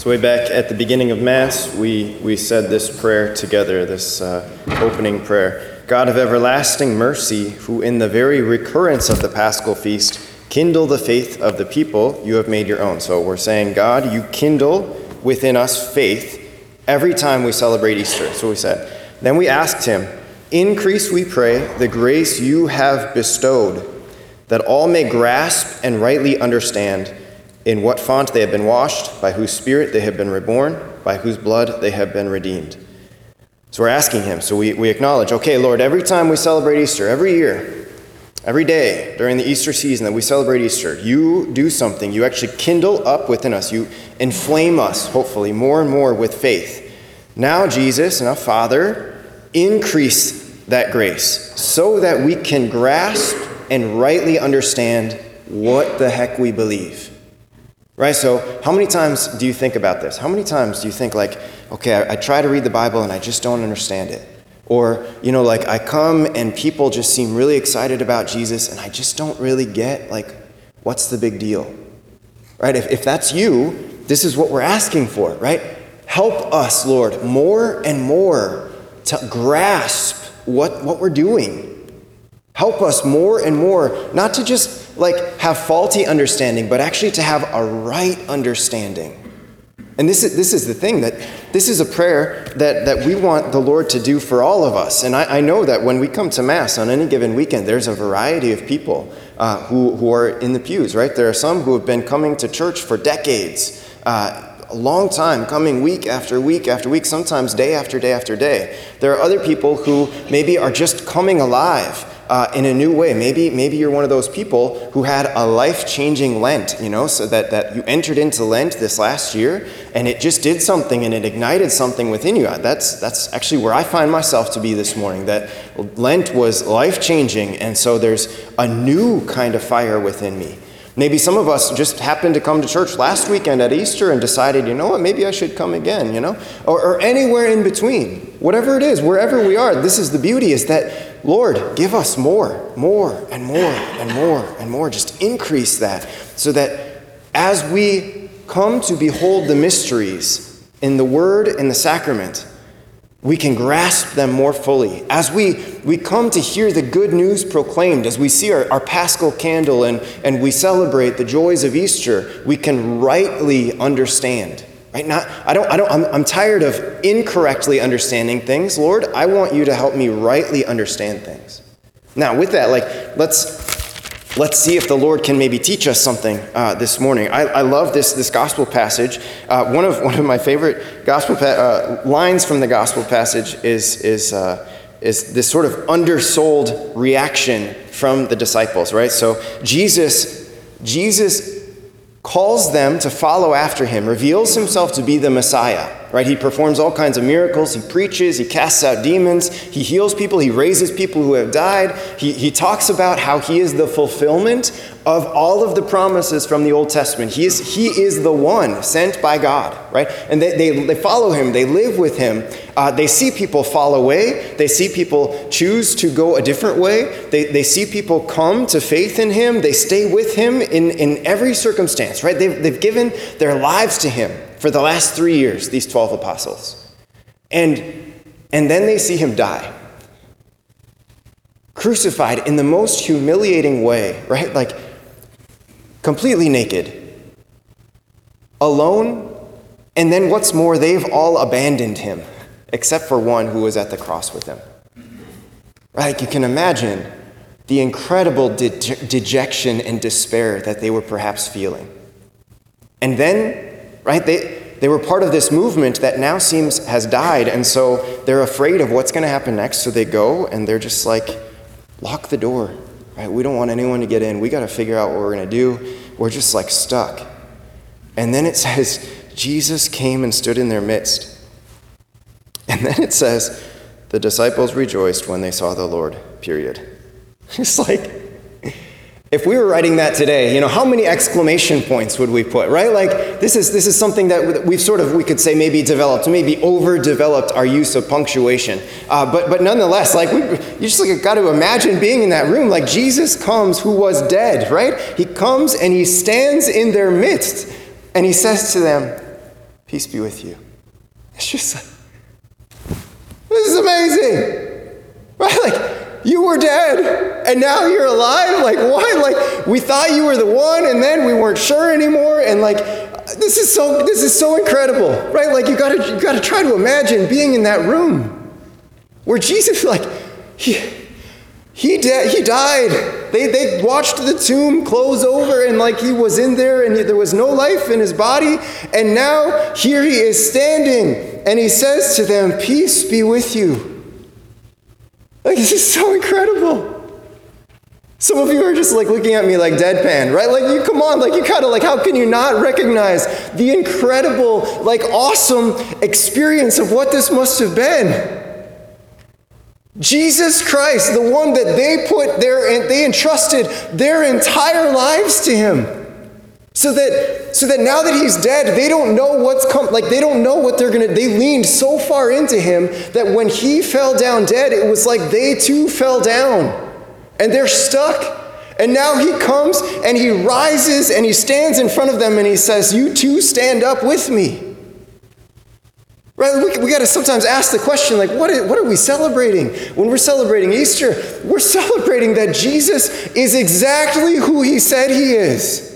So, way back at the beginning of Mass, we, we said this prayer together, this uh, opening prayer God of everlasting mercy, who in the very recurrence of the Paschal feast kindle the faith of the people you have made your own. So, we're saying, God, you kindle within us faith every time we celebrate Easter. That's what we said. Then we asked him, Increase, we pray, the grace you have bestowed, that all may grasp and rightly understand in what font they have been washed, by whose spirit they have been reborn, by whose blood they have been redeemed. So we're asking him. So we, we acknowledge, okay, Lord, every time we celebrate Easter, every year, every day during the Easter season that we celebrate Easter, you do something. You actually kindle up within us. You inflame us, hopefully, more and more with faith. Now, Jesus, now, Father, increase that grace so that we can grasp and rightly understand what the heck we believe. Right? So, how many times do you think about this? How many times do you think, like, okay, I, I, try to read the Bible and I just don't understand it? Or, you know, like, I come and people just seem really excited about Jesus and I just don't really get, like, what's the big deal? Right? If, if that's you, this is what we're asking for, right? Help us, Lord, more and more to grasp what, what we're doing. Help us more and more, not to just like have faulty understanding, but actually to have a right understanding. And this is, this is the thing that this is a prayer that, that we want the Lord to do for all of us. And I, I know that when we come to Mass on any given weekend, there's a variety of people uh, who, who are in the pews, right? There are some who have been coming to church for decades, uh, a long time, coming week after week after week, sometimes day after day after day. There are other people who maybe are just coming alive uh, in a new way. Maybe, maybe you're one of those people who had a life changing Lent, you know, so that, that you entered into Lent this last year and it just did something and it ignited something within you. That's, that's actually where I find myself to be this morning, that Lent was life changing, and so there's a new kind of fire within me. Maybe some of us just happened to come to church last weekend at Easter and decided, you know what, maybe I should come again, you know? Or, or anywhere in between. Whatever it is, wherever we are, this is the beauty is that Lord, give us more, more, and more, and more, and more. Just increase that so that as we come to behold the mysteries in the Word and the sacrament, we can grasp them more fully. As we, we come to hear the good news proclaimed, as we see our, our paschal candle and, and we celebrate the joys of Easter, we can rightly understand Right? Not, I don't, I don't, I'm, I'm tired of incorrectly understanding things. Lord, I want you to help me rightly understand things. Now, with that, like, let's, let's see if the Lord can maybe teach us something uh, this morning. I, I love this, this gospel passage. Uh, one, of, one of my favorite gospel pa- uh, lines from the gospel passage is, is, uh, is this sort of undersold reaction from the disciples, right? So Jesus, Jesus calls them to follow after him, reveals himself to be the Messiah. Right? He performs all kinds of miracles. He preaches. He casts out demons. He heals people. He raises people who have died. He, he talks about how he is the fulfillment of all of the promises from the Old Testament. He is, he is the one sent by God, right? And they, they, they follow him. They live with him. Uh, they see people fall away. They see people choose to go a different way. They, they see people come to faith in him. They stay with him in, in every circumstance, right? They've, they've given their lives to him for the last three years, these 12 apostles. And, and then they see him die. Crucified in the most humiliating way, right? Like completely naked, alone, and then what's more, they've all abandoned him, except for one who was at the cross with him. Right? You can imagine the incredible de- dejection and despair that they were perhaps feeling. And then right? They, they were part of this movement that now seems has died, and so they're afraid of what's going to happen next. So they go and they're just like, lock the door, right? We don't want anyone to get in. We got to figure out what we're going to do. We're just like stuck. And then it says, Jesus came and stood in their midst. And then it says, the disciples rejoiced when they saw the Lord, period. It's like, if we were writing that today, you know, how many exclamation points would we put, right? Like this is this is something that we've sort of we could say maybe developed, maybe overdeveloped our use of punctuation. Uh, but but nonetheless, like we, you just like got to imagine being in that room. Like Jesus comes, who was dead, right? He comes and he stands in their midst, and he says to them, Peace be with you. It's just like, this is amazing. Right? Like, you were dead and now you're alive. Like, why? Like, we thought you were the one and then we weren't sure anymore. And like, this is so this is so incredible, right? Like you gotta you gotta try to imagine being in that room where Jesus, like, he he, de- he died. They, they watched the tomb close over and like he was in there and there was no life in his body. And now here he is standing and he says to them, Peace be with you. Like, this is so incredible. Some of you are just like looking at me like deadpan, right? Like, you come on, like, you kind of like, how can you not recognize the incredible, like, awesome experience of what this must have been? Jesus Christ, the one that they put their, they entrusted their entire lives to him. So that, so that now that he's dead, they don't know what's come, like they don't know what they're gonna, they leaned so far into him that when he fell down dead, it was like they too fell down. And they're stuck. And now he comes and he rises and he stands in front of them and he says, You too stand up with me. Right? We, we got to sometimes ask the question, like, what, is, what are we celebrating? When we're celebrating Easter, we're celebrating that Jesus is exactly who he said he is.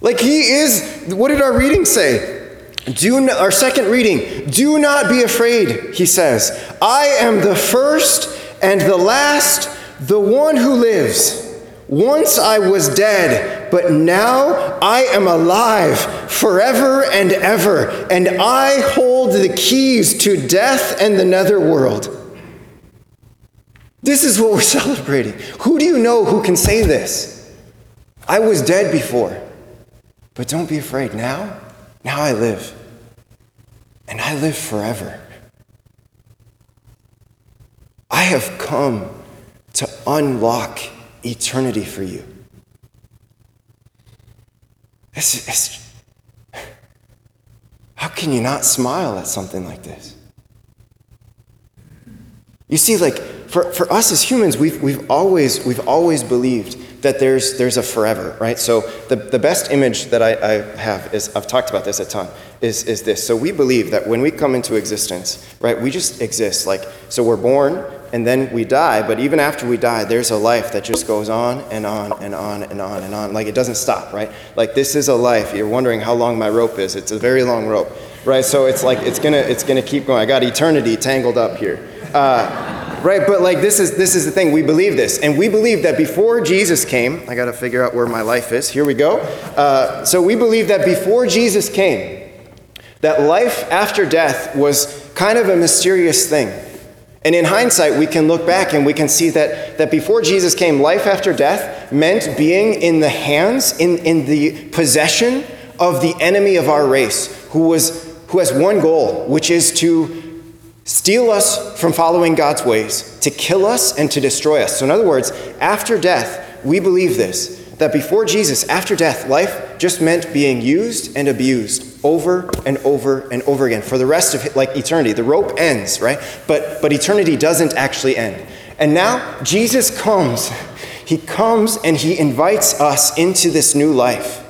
Like, he is, what did our reading say? Do our second reading, do not be afraid, he says. I am the first and the last, the one who lives. Once I was dead, but now I am alive forever and ever, and I hold the keys to death and the netherworld. This is what we're celebrating. Who do you know who can say this? I was dead before, but don't be afraid. Now, now I live, and I live forever. I have come to unlock eternity for you. It's, it's, how can you not smile at something like this? You see, like, for, for us as humans, we've, we've, always, we've always believed that there's, there's a forever, right? So the, the best image that I, I have is, I've talked about this a ton, is, is this. So we believe that when we come into existence, right, we just exist. Like, so we're born, and then we die, but even after we die, there's a life that just goes on and on and on and on and on. Like it doesn't stop, right? Like this is a life. You're wondering how long my rope is. It's a very long rope, right? So it's like it's gonna it's gonna keep going. I got eternity tangled up here. Uh, right, but like this is this is the thing. We believe this, and we believe that before Jesus came, I got to figure out where my life is. Here we go. Uh, so we believe that before Jesus came, that life after death was kind of a mysterious thing. And in hindsight, we can look back and we can see that, that before Jesus came, life after death meant being in the hands, in, in the possession of the enemy of our race, who, was, who has one goal, which is to steal us from following God's ways, to kill us and to destroy us. So, in other words, after death, we believe this that before Jesus, after death, life just meant being used and abused over and over and over again for the rest of like eternity. The rope ends, right? But but eternity doesn't actually end. And now Jesus comes. He comes and he invites us into this new life.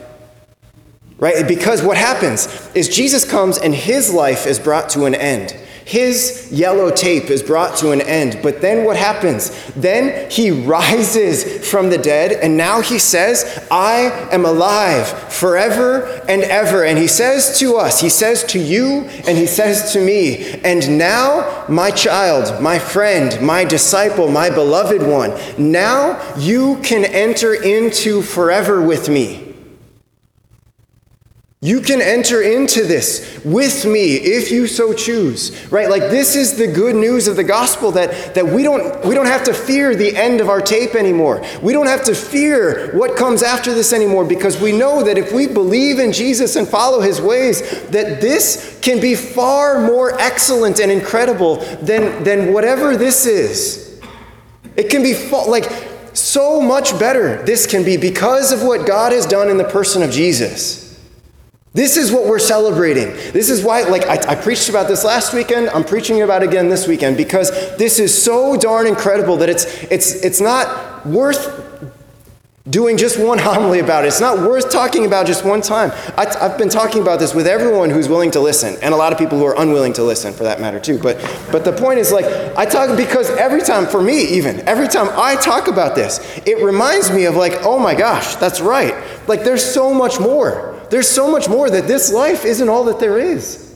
Right? Because what happens is Jesus comes and his life is brought to an end. His yellow tape is brought to an end. But then what happens? Then he rises from the dead, and now he says, I am alive forever and ever. And he says to us, he says to you, and he says to me, and now, my child, my friend, my disciple, my beloved one, now you can enter into forever with me. You can enter into this with me if you so choose. Right? Like this is the good news of the gospel that, that we don't we don't have to fear the end of our tape anymore. We don't have to fear what comes after this anymore because we know that if we believe in Jesus and follow his ways, that this can be far more excellent and incredible than, than whatever this is. It can be like so much better this can be because of what God has done in the person of Jesus. This is what we're celebrating. This is why, like, I, I, preached about this last weekend. I'm preaching about it again this weekend because this is so darn incredible that it's, it's, it's not worth doing just one homily about it. It's not worth talking about just one time. I, have been talking about this with everyone who's willing to listen, and a lot of people who are unwilling to listen, for that matter, too. But, but the point is, like, I talk because every time, for me even, every time I talk about this, it reminds me of, like, oh my gosh, that's right. Like, there's so much more. There's so much more that this life isn't all that there is.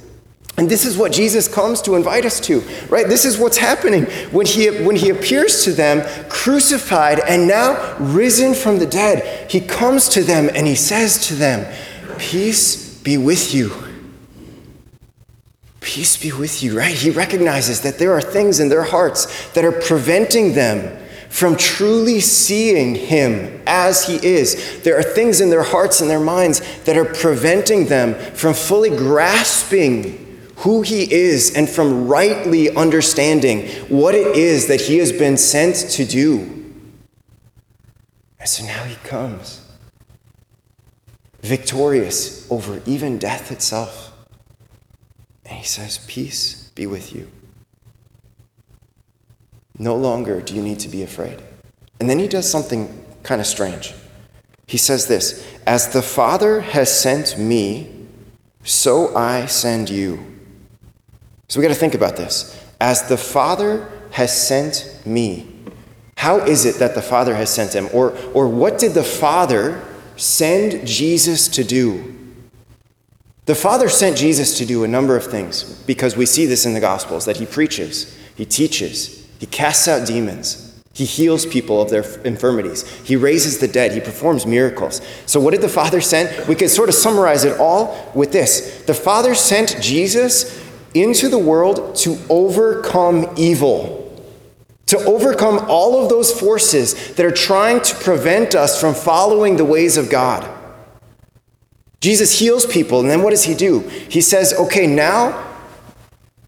And this is what Jesus comes to invite us to, right? This is what's happening when he, when he appears to them, crucified and now risen from the dead. He comes to them and he says to them, Peace be with you. Peace be with you, right? He recognizes that there are things in their hearts that are preventing them from truly seeing him as he is. There are things in their hearts and their minds that are preventing them from fully grasping who he is and from rightly understanding what it is that he has been sent to do. And so now he comes, victorious over even death itself. And he says, Peace be with you. No longer do you need to be afraid. And then he does something kind of strange. He says this As the Father has sent me, so I send you. So we got to think about this. As the Father has sent me, how is it that the Father has sent him? Or, or what did the Father send Jesus to do? The Father sent Jesus to do a number of things because we see this in the Gospels that he preaches, he teaches, he casts out demons, he heals people of their infirmities. He raises the dead. He performs miracles. So, what did the Father send? We could sort of summarize it all with this The Father sent Jesus into the world to overcome evil, to overcome all of those forces that are trying to prevent us from following the ways of God. Jesus heals people, and then what does he do? He says, Okay, now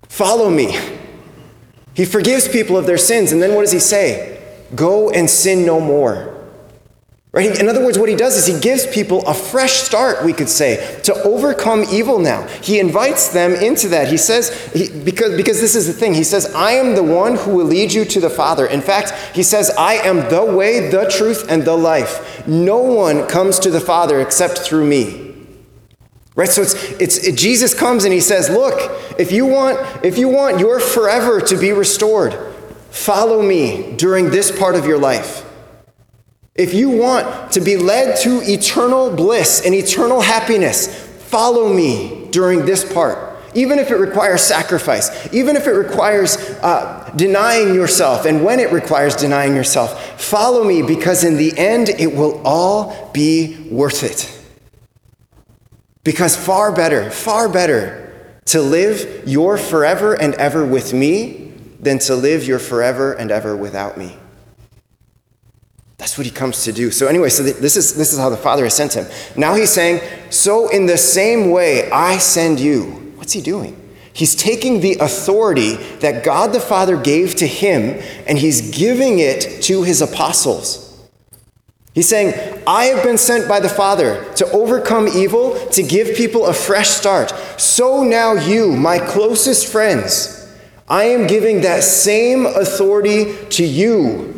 follow me. He forgives people of their sins, and then what does he say? Go and sin no more. Right? In other words, what he does is he gives people a fresh start, we could say, to overcome evil now. He invites them into that. He says, he, because, because this is the thing, he says, I am the one who will lead you to the Father. In fact, he says, I am the way, the truth, and the life. No one comes to the Father except through me. Right? So it's, it's it, Jesus comes and he says, Look, if you want, if you want your forever to be restored, follow me during this part of your life. If you want to be led to eternal bliss and eternal happiness, follow me during this part. Even if it requires sacrifice, even if it requires uh, denying yourself, and when it requires denying yourself, follow me because in the end it will all be worth it. Because far better, far better to live your forever and ever with me than to live your forever and ever without me. That's what he comes to do. So, anyway, so this is, this is how the Father has sent him. Now he's saying, So in the same way, I send you. What's he doing? He's taking the authority that God the Father gave to him and he's giving it to his apostles. He's saying, I have been sent by the Father to overcome evil, to give people a fresh start. So now, you, my closest friends, I am giving that same authority to you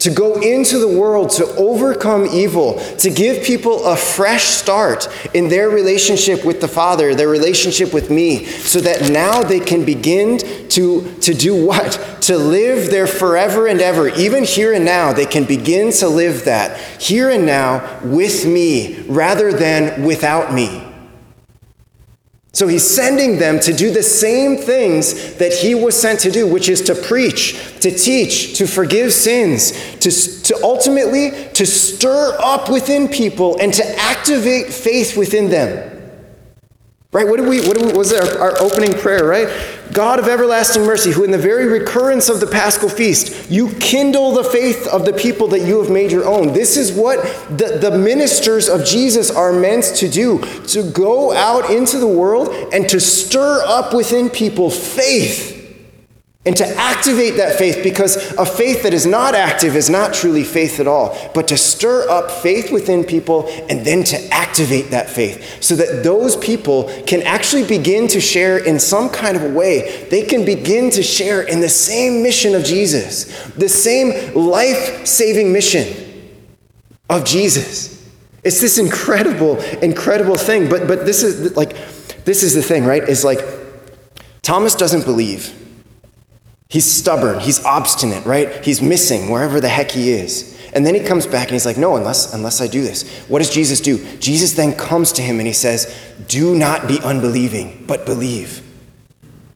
to go into the world to overcome evil, to give people a fresh start in their relationship with the Father, their relationship with me, so that now they can begin to, to do what? To live their forever and ever. Even here and now, they can begin to live that here and now with me rather than without me. So he's sending them to do the same things that he was sent to do, which is to preach, to teach, to forgive sins, to, to ultimately to stir up within people and to activate faith within them. Right? What did we, what, did we, was our, our opening prayer, right? God of everlasting mercy, who in the very recurrence of the paschal feast, you kindle the faith of the people that you have made your own. This is what the, the ministers of Jesus are meant to do to go out into the world and to stir up within people faith and to activate that faith, because a faith that is not active is not truly faith at all, but to stir up faith within people and then to activate that faith so that those people can actually begin to share in some kind of a way. They can begin to share in the same mission of Jesus, the same life saving mission of Jesus. It's this incredible, incredible thing. But, but this is like, this is the thing, right? Is like, Thomas doesn't believe. He's stubborn. He's obstinate, right? He's missing wherever the heck he is. And then he comes back and he's like, No, unless, unless I do this. What does Jesus do? Jesus then comes to him and he says, Do not be unbelieving, but believe.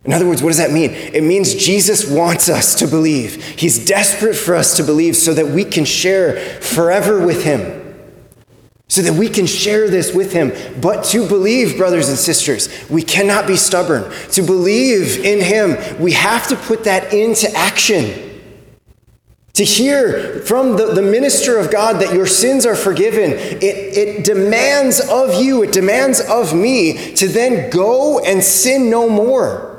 In other words, what does that mean? It means Jesus wants us to believe. He's desperate for us to believe so that we can share forever with him so that we can share this with him. But to believe, brothers and sisters, we cannot be stubborn. To believe in him, we have to put that into action. To hear from the, the minister of God that your sins are forgiven, it, it demands of you, it demands of me to then go and sin no more.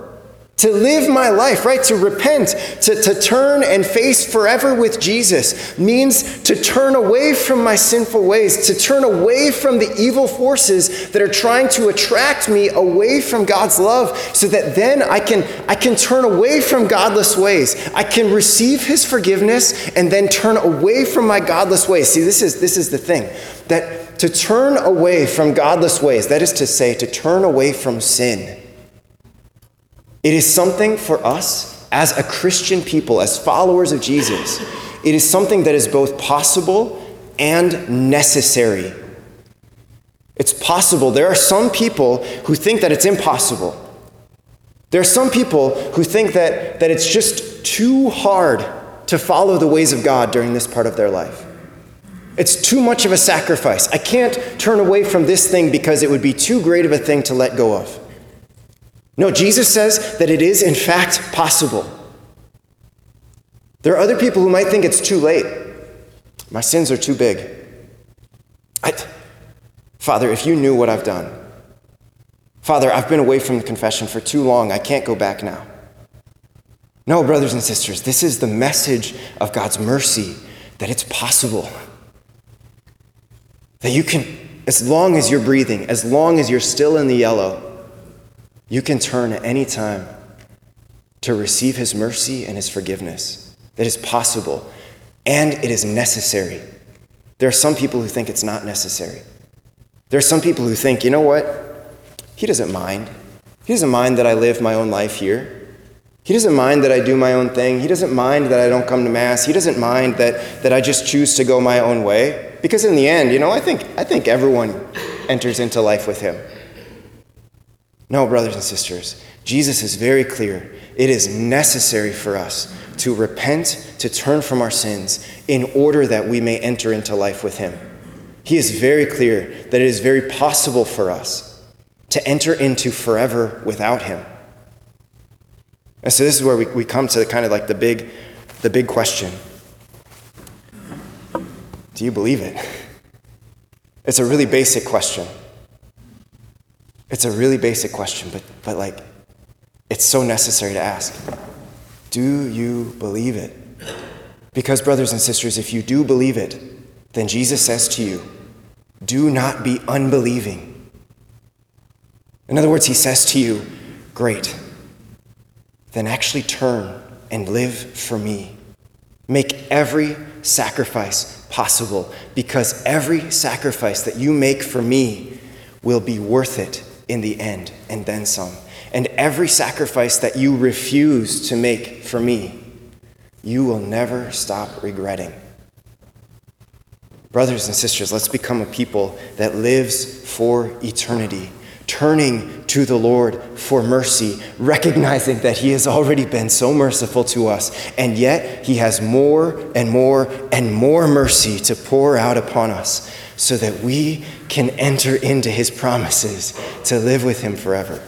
To live my life, right? To repent, to, to turn and face forever with Jesus means to turn away from my sinful ways, to turn away from the evil forces that are trying to attract me away from God's love, so that then I can, I can turn away from godless ways. I can receive his forgiveness and then turn away from my godless ways. See, this is, this is the thing that to turn away from godless ways, that is to say, to turn away from sin it is something for us as a Christian people, as followers of Jesus, it is something that is both possible and necessary. It's possible. There are some people who think that it's impossible. There are some people who think that, that it's just too hard to follow the ways of God during this part of their life. It's too much of a sacrifice. I can't turn away from this thing because it would be too great of a thing to let go of. No, Jesus says that it is, in fact, possible. There are other people who might think it's too late. My sins are too big. I, Father, if you knew what I've done, Father, I've been away from the confession for too long. I can't go back now. No, brothers and sisters, this is the message of God's mercy that it's possible. That you can, as long as you're breathing, as long as you're still in the yellow, you can turn at any time to receive His mercy and His forgiveness. That is possible and it is necessary. There are some people who think it's not necessary. There are some people who think, you know what? He doesn't mind. He doesn't mind that I live my own life here. He doesn't mind that I do my own thing. He doesn't mind that I don't come to Mass. He doesn't mind that, that I just choose to go my own way. Because in the end, you know, I think, I think everyone enters into life with Him. No, brothers and sisters, Jesus is very clear. It is necessary for us to repent, to turn from our sins, in order that we may enter into life with Him. He is very clear that it is very possible for us to enter into forever without Him. And so this is where we, we come to kind of like the big, the big question Do you believe it? It's a really basic question. It's a really basic question, but, but like, it's so necessary to ask. Do you believe it? Because, brothers and sisters, if you do believe it, then Jesus says to you, do not be unbelieving. In other words, he says to you, great, then actually turn and live for me. Make every sacrifice possible because every sacrifice that you make for me will be worth it in the end, and then some. And every sacrifice that you refuse to make for me, you will never stop regretting. Brothers and sisters, let's become a people that lives for eternity, turning to the Lord for mercy, recognizing that He has already been so merciful to us, and yet He has more and more and more mercy to pour out upon us so that we can enter into his promises to live with him forever.